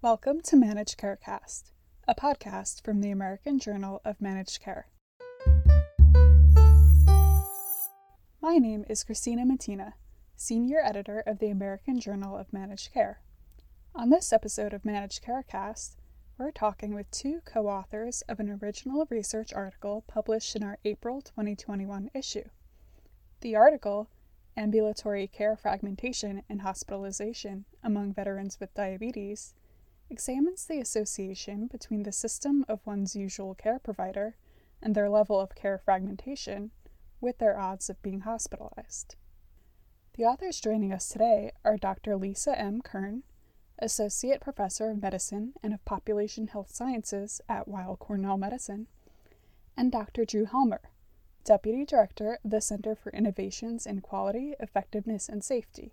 Welcome to Managed Carecast, a podcast from the American Journal of Managed Care. My name is Christina Mattina, Senior Editor of the American Journal of Managed Care. On this episode of Managed Carecast, we're talking with two co authors of an original research article published in our April 2021 issue. The article, Ambulatory Care Fragmentation and Hospitalization Among Veterans with Diabetes, examines the association between the system of one's usual care provider and their level of care fragmentation with their odds of being hospitalized. The authors joining us today are Dr. Lisa M. Kern, Associate Professor of Medicine and of Population Health Sciences at Weill Cornell Medicine, and Dr. Drew Helmer, Deputy Director of the Center for Innovations in Quality, Effectiveness, and Safety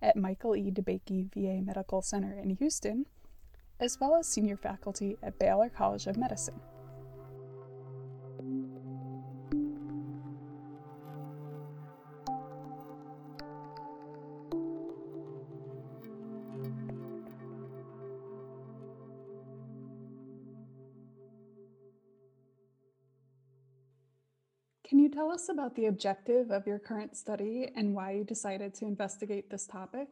at Michael E. DeBakey VA Medical Center in Houston, as well as senior faculty at Baylor College of Medicine. Can you tell us about the objective of your current study and why you decided to investigate this topic?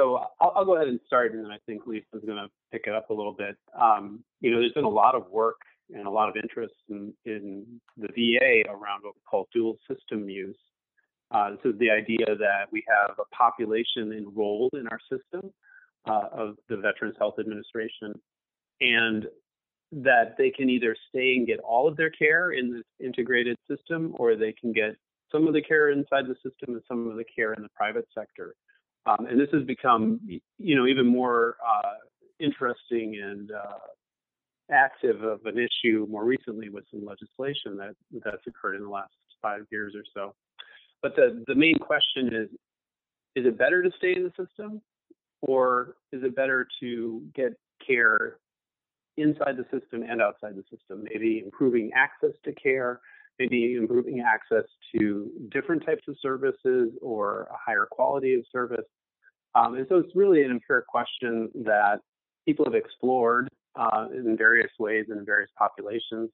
So I'll, I'll, go ahead and start, and then I think Lisa's going to pick it up a little bit. Um, you know, there's been a lot of work and a lot of interest in, in the VA around what we call dual system use. Uh, this is the idea that we have a population enrolled in our system uh, of the Veterans Health Administration, and that they can either stay and get all of their care in this integrated system, or they can get some of the care inside the system and some of the care in the private sector. Um, and this has become, you know, even more uh, interesting and uh, active of an issue more recently with some legislation that that's occurred in the last five years or so. But the the main question is: Is it better to stay in the system, or is it better to get care inside the system and outside the system? Maybe improving access to care, maybe improving access to different types of services or a higher quality of service. Um, and so it's really an empiric question that people have explored uh, in various ways in various populations.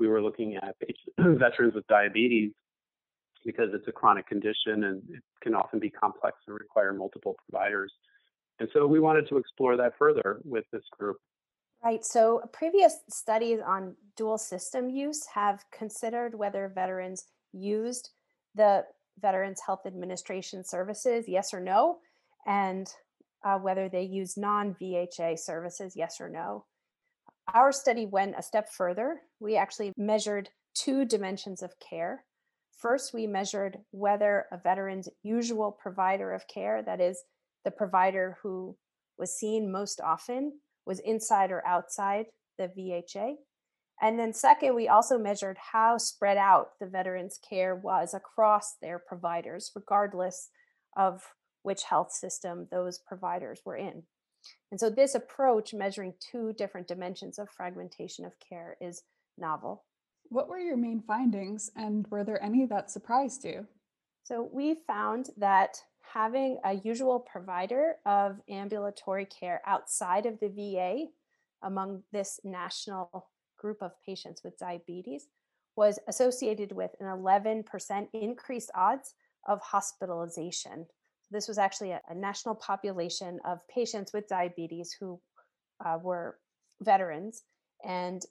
We were looking at veterans with diabetes because it's a chronic condition and it can often be complex and require multiple providers. And so we wanted to explore that further with this group. Right. So previous studies on dual system use have considered whether veterans used the Veterans Health Administration services, yes or no, and uh, whether they use non VHA services, yes or no. Our study went a step further. We actually measured two dimensions of care. First, we measured whether a veteran's usual provider of care, that is, the provider who was seen most often, was inside or outside the VHA. And then, second, we also measured how spread out the veterans' care was across their providers, regardless of which health system those providers were in. And so, this approach, measuring two different dimensions of fragmentation of care, is novel. What were your main findings, and were there any that surprised you? So, we found that having a usual provider of ambulatory care outside of the VA among this national group of patients with diabetes was associated with an 11% increased odds of hospitalization. This was actually a, a national population of patients with diabetes who uh, were veterans. And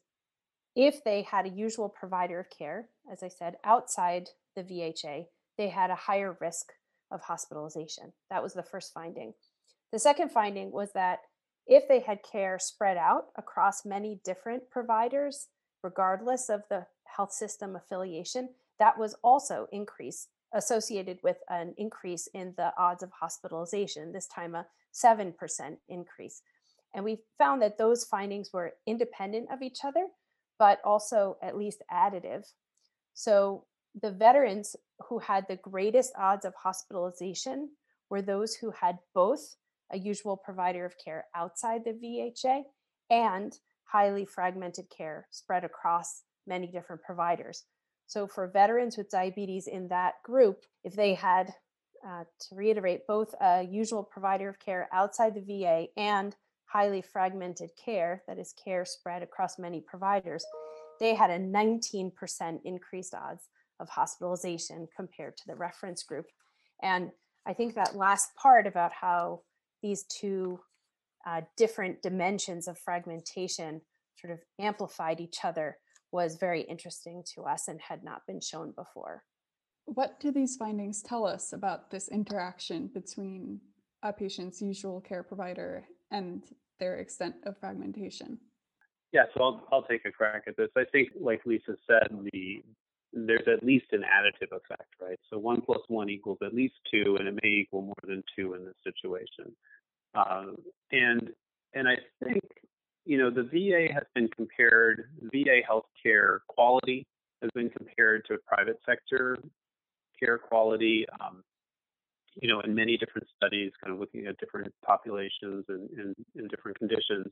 if they had a usual provider of care, as I said, outside the VHA, they had a higher risk of hospitalization. That was the first finding. The second finding was that if they had care spread out across many different providers, regardless of the health system affiliation, that was also increased associated with an increase in the odds of hospitalization, this time a 7% increase. And we found that those findings were independent of each other, but also at least additive. So the veterans who had the greatest odds of hospitalization were those who had both a usual provider of care outside the VHA and highly fragmented care spread across many different providers. So, for veterans with diabetes in that group, if they had uh, to reiterate, both a usual provider of care outside the VA and highly fragmented care, that is, care spread across many providers, they had a 19% increased odds of hospitalization compared to the reference group. And I think that last part about how these two uh, different dimensions of fragmentation sort of amplified each other was very interesting to us and had not been shown before. What do these findings tell us about this interaction between a patient's usual care provider and their extent of fragmentation? Yeah, so I'll, I'll take a crack at this. I think, like Lisa said, the there's at least an additive effect, right? So one plus one equals at least two, and it may equal more than two in this situation. Uh, and and I think you know the VA has been compared, VA healthcare quality has been compared to private sector care quality. Um, you know, in many different studies, kind of looking at different populations and, and, and different conditions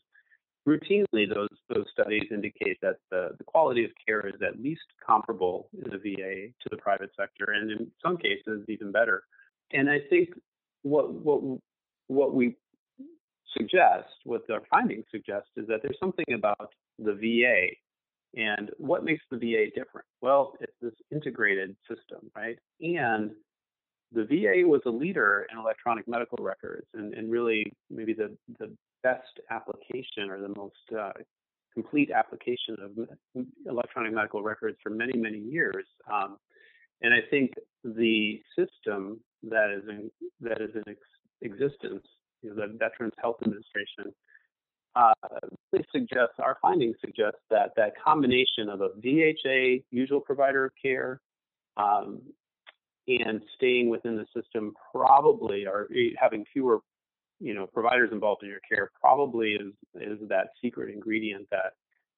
routinely those those studies indicate that the, the quality of care is at least comparable in the VA to the private sector, and in some cases even better. And I think what what what we suggest, what our findings suggest, is that there's something about the VA and what makes the VA different? Well, it's this integrated system, right? And the VA was a leader in electronic medical records and, and really maybe the, the best application or the most uh, complete application of electronic medical records for many, many years. Um, and I think the system that is in, that is in ex- existence, you know, the Veterans Health Administration, uh, suggests our findings suggest that that combination of a VHA usual provider of care um, and staying within the system probably are having fewer you know providers involved in your care probably is is that secret ingredient that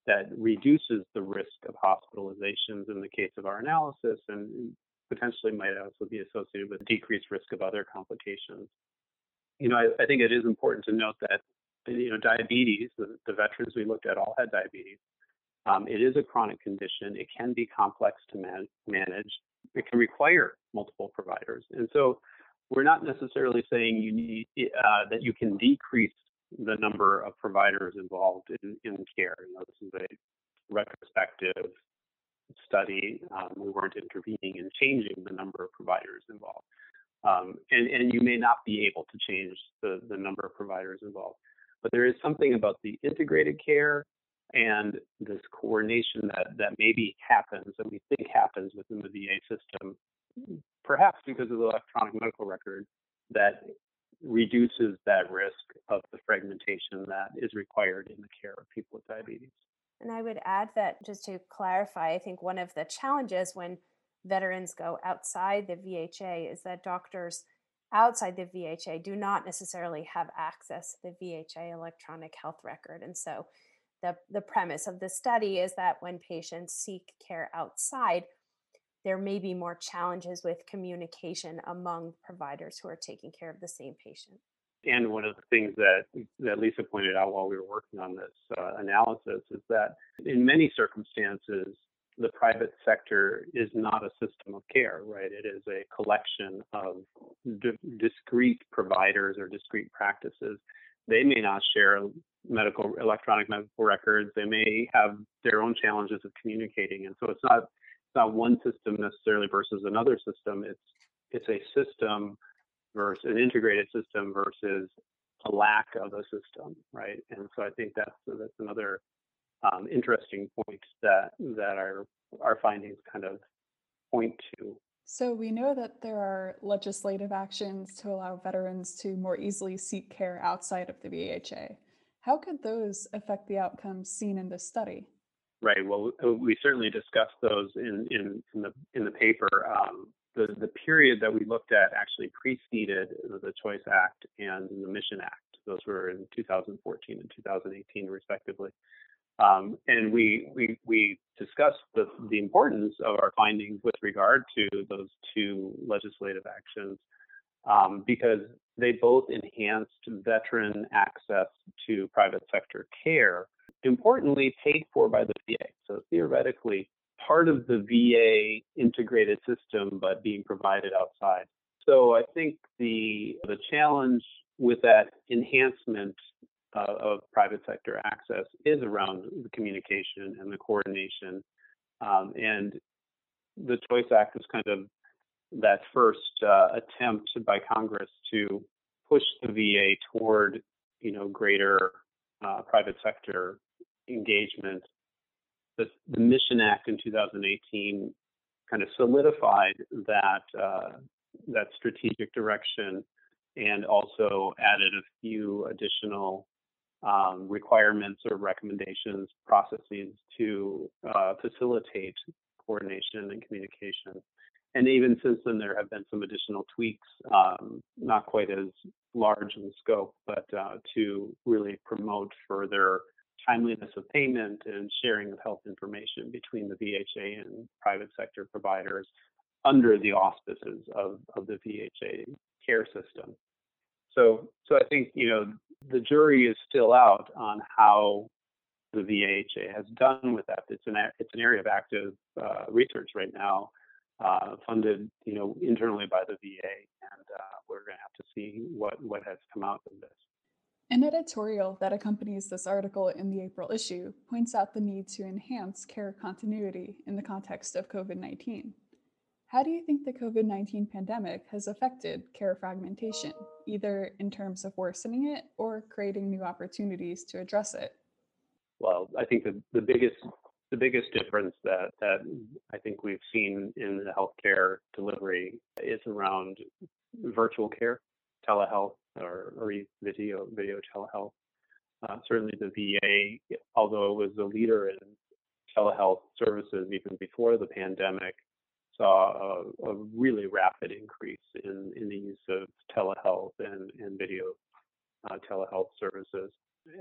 that reduces the risk of hospitalizations in the case of our analysis and potentially might also be associated with decreased risk of other complications. You know, I, I think it is important to note that you know diabetes, the, the veterans we looked at all had diabetes. Um, it is a chronic condition. It can be complex to man- manage. It can require multiple providers, and so we're not necessarily saying you need uh, that you can decrease the number of providers involved in, in care. You know, this is a retrospective study. Um, we weren't intervening in changing the number of providers involved. Um, and, and you may not be able to change the, the number of providers involved. But there is something about the integrated care and this coordination that, that maybe happens and we think happens within the VA system Mm, perhaps because of the electronic medical record, that reduces that risk of the fragmentation that is required in the care of people with diabetes. And I would add that just to clarify, I think one of the challenges when veterans go outside the VHA is that doctors outside the VHA do not necessarily have access to the VHA electronic health record. And so the, the premise of the study is that when patients seek care outside, there may be more challenges with communication among providers who are taking care of the same patient. And one of the things that, that Lisa pointed out while we were working on this uh, analysis is that in many circumstances, the private sector is not a system of care, right? It is a collection of d- discrete providers or discrete practices. They may not share medical electronic medical records. They may have their own challenges of communicating, and so it's not not one system necessarily versus another system. It's it's a system versus an integrated system versus a lack of a system, right? And so I think that's that's another um, interesting point that that our our findings kind of point to. So we know that there are legislative actions to allow veterans to more easily seek care outside of the VHA. How could those affect the outcomes seen in this study? Right. Well, we certainly discussed those in, in, in the in the paper. Um, the the period that we looked at actually preceded the Choice Act and the Mission Act. Those were in 2014 and 2018, respectively. Um, and we we we discussed the the importance of our findings with regard to those two legislative actions um, because they both enhanced veteran access to private sector care importantly paid for by the VA. So theoretically, part of the VA integrated system, but being provided outside. So I think the the challenge with that enhancement uh, of private sector access is around the communication and the coordination. Um, and the Choice Act is kind of that first uh, attempt by Congress to push the VA toward, you know, greater uh, private sector engagement. The, the, Mission Act in 2018 kind of solidified that uh, that strategic direction and also added a few additional um, requirements or recommendations, processes to uh, facilitate coordination and communication. And even since then, there have been some additional tweaks, um, not quite as large in scope, but uh, to really promote further timeliness of payment and sharing of health information between the VHA and private sector providers under the auspices of, of the VHA care system. So, so I think you know the jury is still out on how the VHA has done with that. It's an it's an area of active uh, research right now, uh, funded you know internally by the VA, and uh, we're going to have to see what what has come out of this. An editorial that accompanies this article in the April issue points out the need to enhance care continuity in the context of COVID 19. How do you think the COVID 19 pandemic has affected care fragmentation, either in terms of worsening it or creating new opportunities to address it? Well, I think the, the biggest the biggest difference that, that I think we've seen in the healthcare delivery is around virtual care, telehealth, or, or video video telehealth. Uh, certainly, the VA, although it was a leader in telehealth services even before the pandemic, saw a, a really rapid increase in, in the use of telehealth and, and video uh, telehealth services.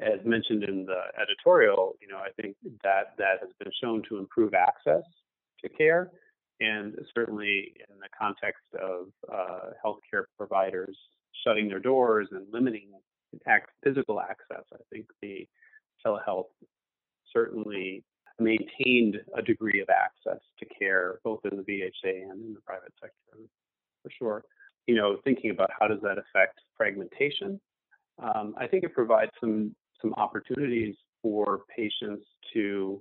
As mentioned in the editorial, you know, I think that that has been shown to improve access to care, and certainly in the context of uh, healthcare providers shutting their doors and limiting physical access, I think the telehealth certainly maintained a degree of access to care both in the VHA and in the private sector, for sure. You know, thinking about how does that affect fragmentation, um, I think it provides some some opportunities for patients to,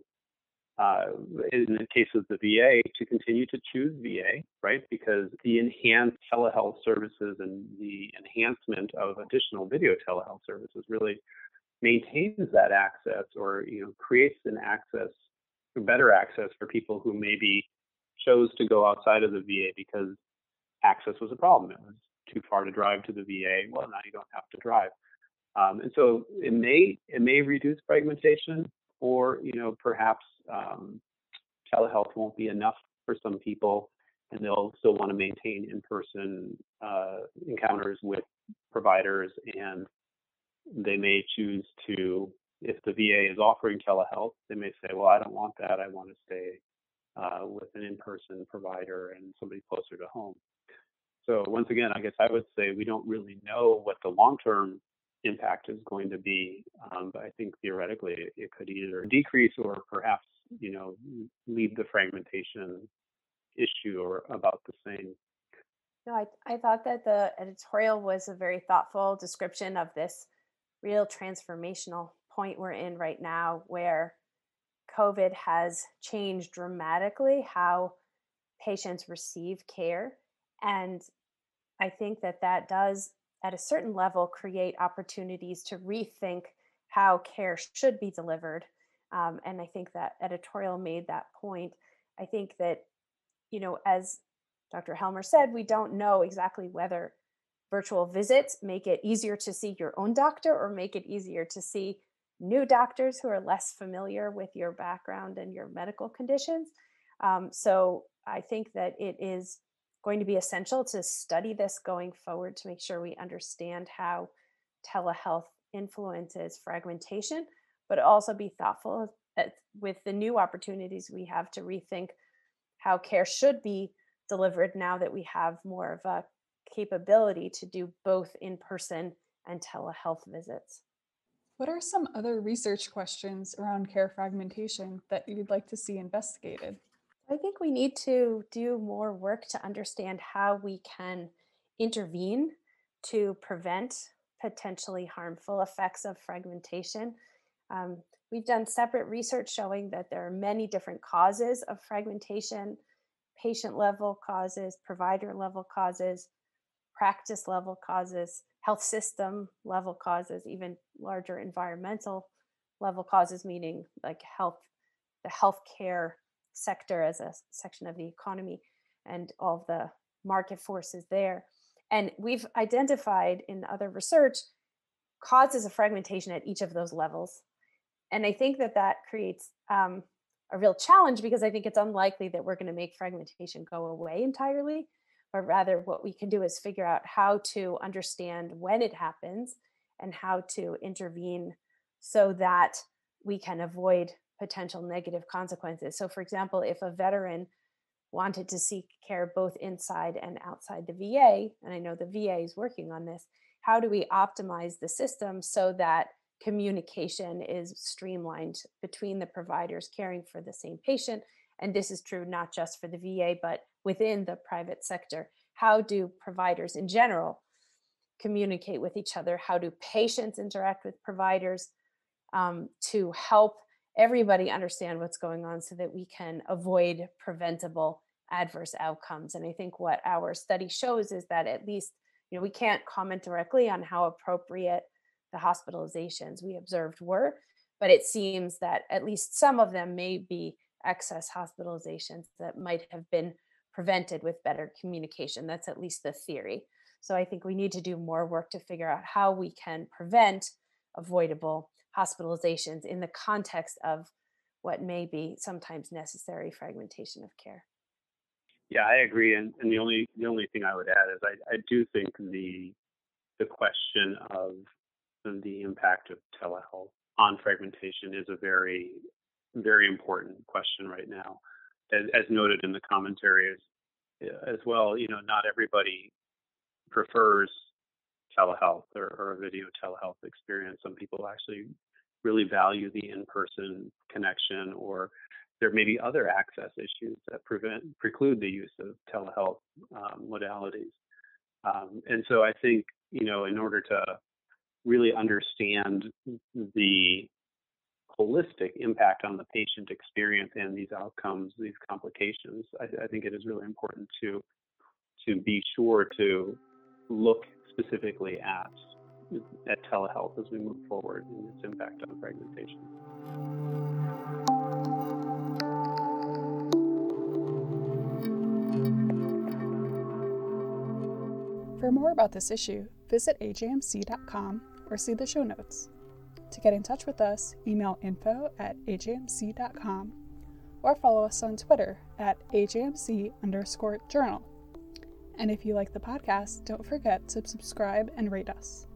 uh, in the case of the VA, to continue to choose VA, right? Because the enhanced telehealth services and the enhancement of additional video telehealth services really maintains that access or you know creates an access better access for people who maybe chose to go outside of the VA because access was a problem. It was too far to drive to the VA. Well, now you don't have to drive. Um, and so it may it may reduce fragmentation, or you know perhaps um, telehealth won't be enough for some people, and they'll still want to maintain in-person uh, encounters with providers, and they may choose to if the VA is offering telehealth, they may say, well, I don't want that. I want to stay uh, with an in-person provider and somebody closer to home. So once again, I guess I would say we don't really know what the long-term impact is going to be, um, but I think theoretically it, it could either decrease or perhaps you know leave the fragmentation issue or about the same. No, I, I thought that the editorial was a very thoughtful description of this real transformational point we're in right now where COVID has changed dramatically how patients receive care. And I think that that does, at a certain level, create opportunities to rethink how care should be delivered. Um, and I think that editorial made that point. I think that, you know, as Dr. Helmer said, we don't know exactly whether virtual visits make it easier to see your own doctor or make it easier to see new doctors who are less familiar with your background and your medical conditions. Um, so I think that it is going to be essential to study this going forward to make sure we understand how telehealth influences fragmentation, but also be thoughtful with the new opportunities we have to rethink how care should be delivered now that we have more of a capability to do both in person and telehealth visits. What are some other research questions around care fragmentation that you'd like to see investigated? I think we need to do more work to understand how we can intervene to prevent potentially harmful effects of fragmentation. Um, we've done separate research showing that there are many different causes of fragmentation patient level causes, provider level causes, practice level causes, health system level causes, even larger environmental level causes, meaning like health, the healthcare sector as a section of the economy and all the market forces there. And we've identified in other research causes of fragmentation at each of those levels. And I think that that creates um, a real challenge because I think it's unlikely that we're going to make fragmentation go away entirely, but rather what we can do is figure out how to understand when it happens and how to intervene so that we can avoid potential negative consequences. So, for example, if a veteran wanted to seek care both inside and outside the VA, and I know the VA is working on this, how do we optimize the system so that communication is streamlined between the providers caring for the same patient? And this is true not just for the VA, but within the private sector. How do providers in general communicate with each other? How do patients interact with providers um, to help everybody understand what's going on so that we can avoid preventable adverse outcomes. And I think what our study shows is that at least, you know, we can't comment directly on how appropriate the hospitalizations we observed were, but it seems that at least some of them may be excess hospitalizations that might have been prevented with better communication. That's at least the theory. So I think we need to do more work to figure out how we can prevent avoidable hospitalizations in the context of what may be sometimes necessary fragmentation of care. Yeah, I agree. And, and the only the only thing I would add is I, I do think the the question of the impact of telehealth on fragmentation is a very very important question right now. As, as noted in the commentaries as well, you know, not everybody prefers telehealth or, or a video telehealth experience. Some people actually really value the in-person connection or there may be other access issues that prevent preclude the use of telehealth um, modalities. Um, and so i think you know in order to really understand the holistic impact on the patient experience and these outcomes these complications I, I think it is really important to to be sure to look specifically at at telehealth as we move forward and its impact on fragmentation. For more about this issue, visit ajmc.com or see the show notes. To get in touch with us, email info at ajmc.com or follow us on Twitter at ajmc underscore journal. And if you like the podcast, don't forget to subscribe and rate us.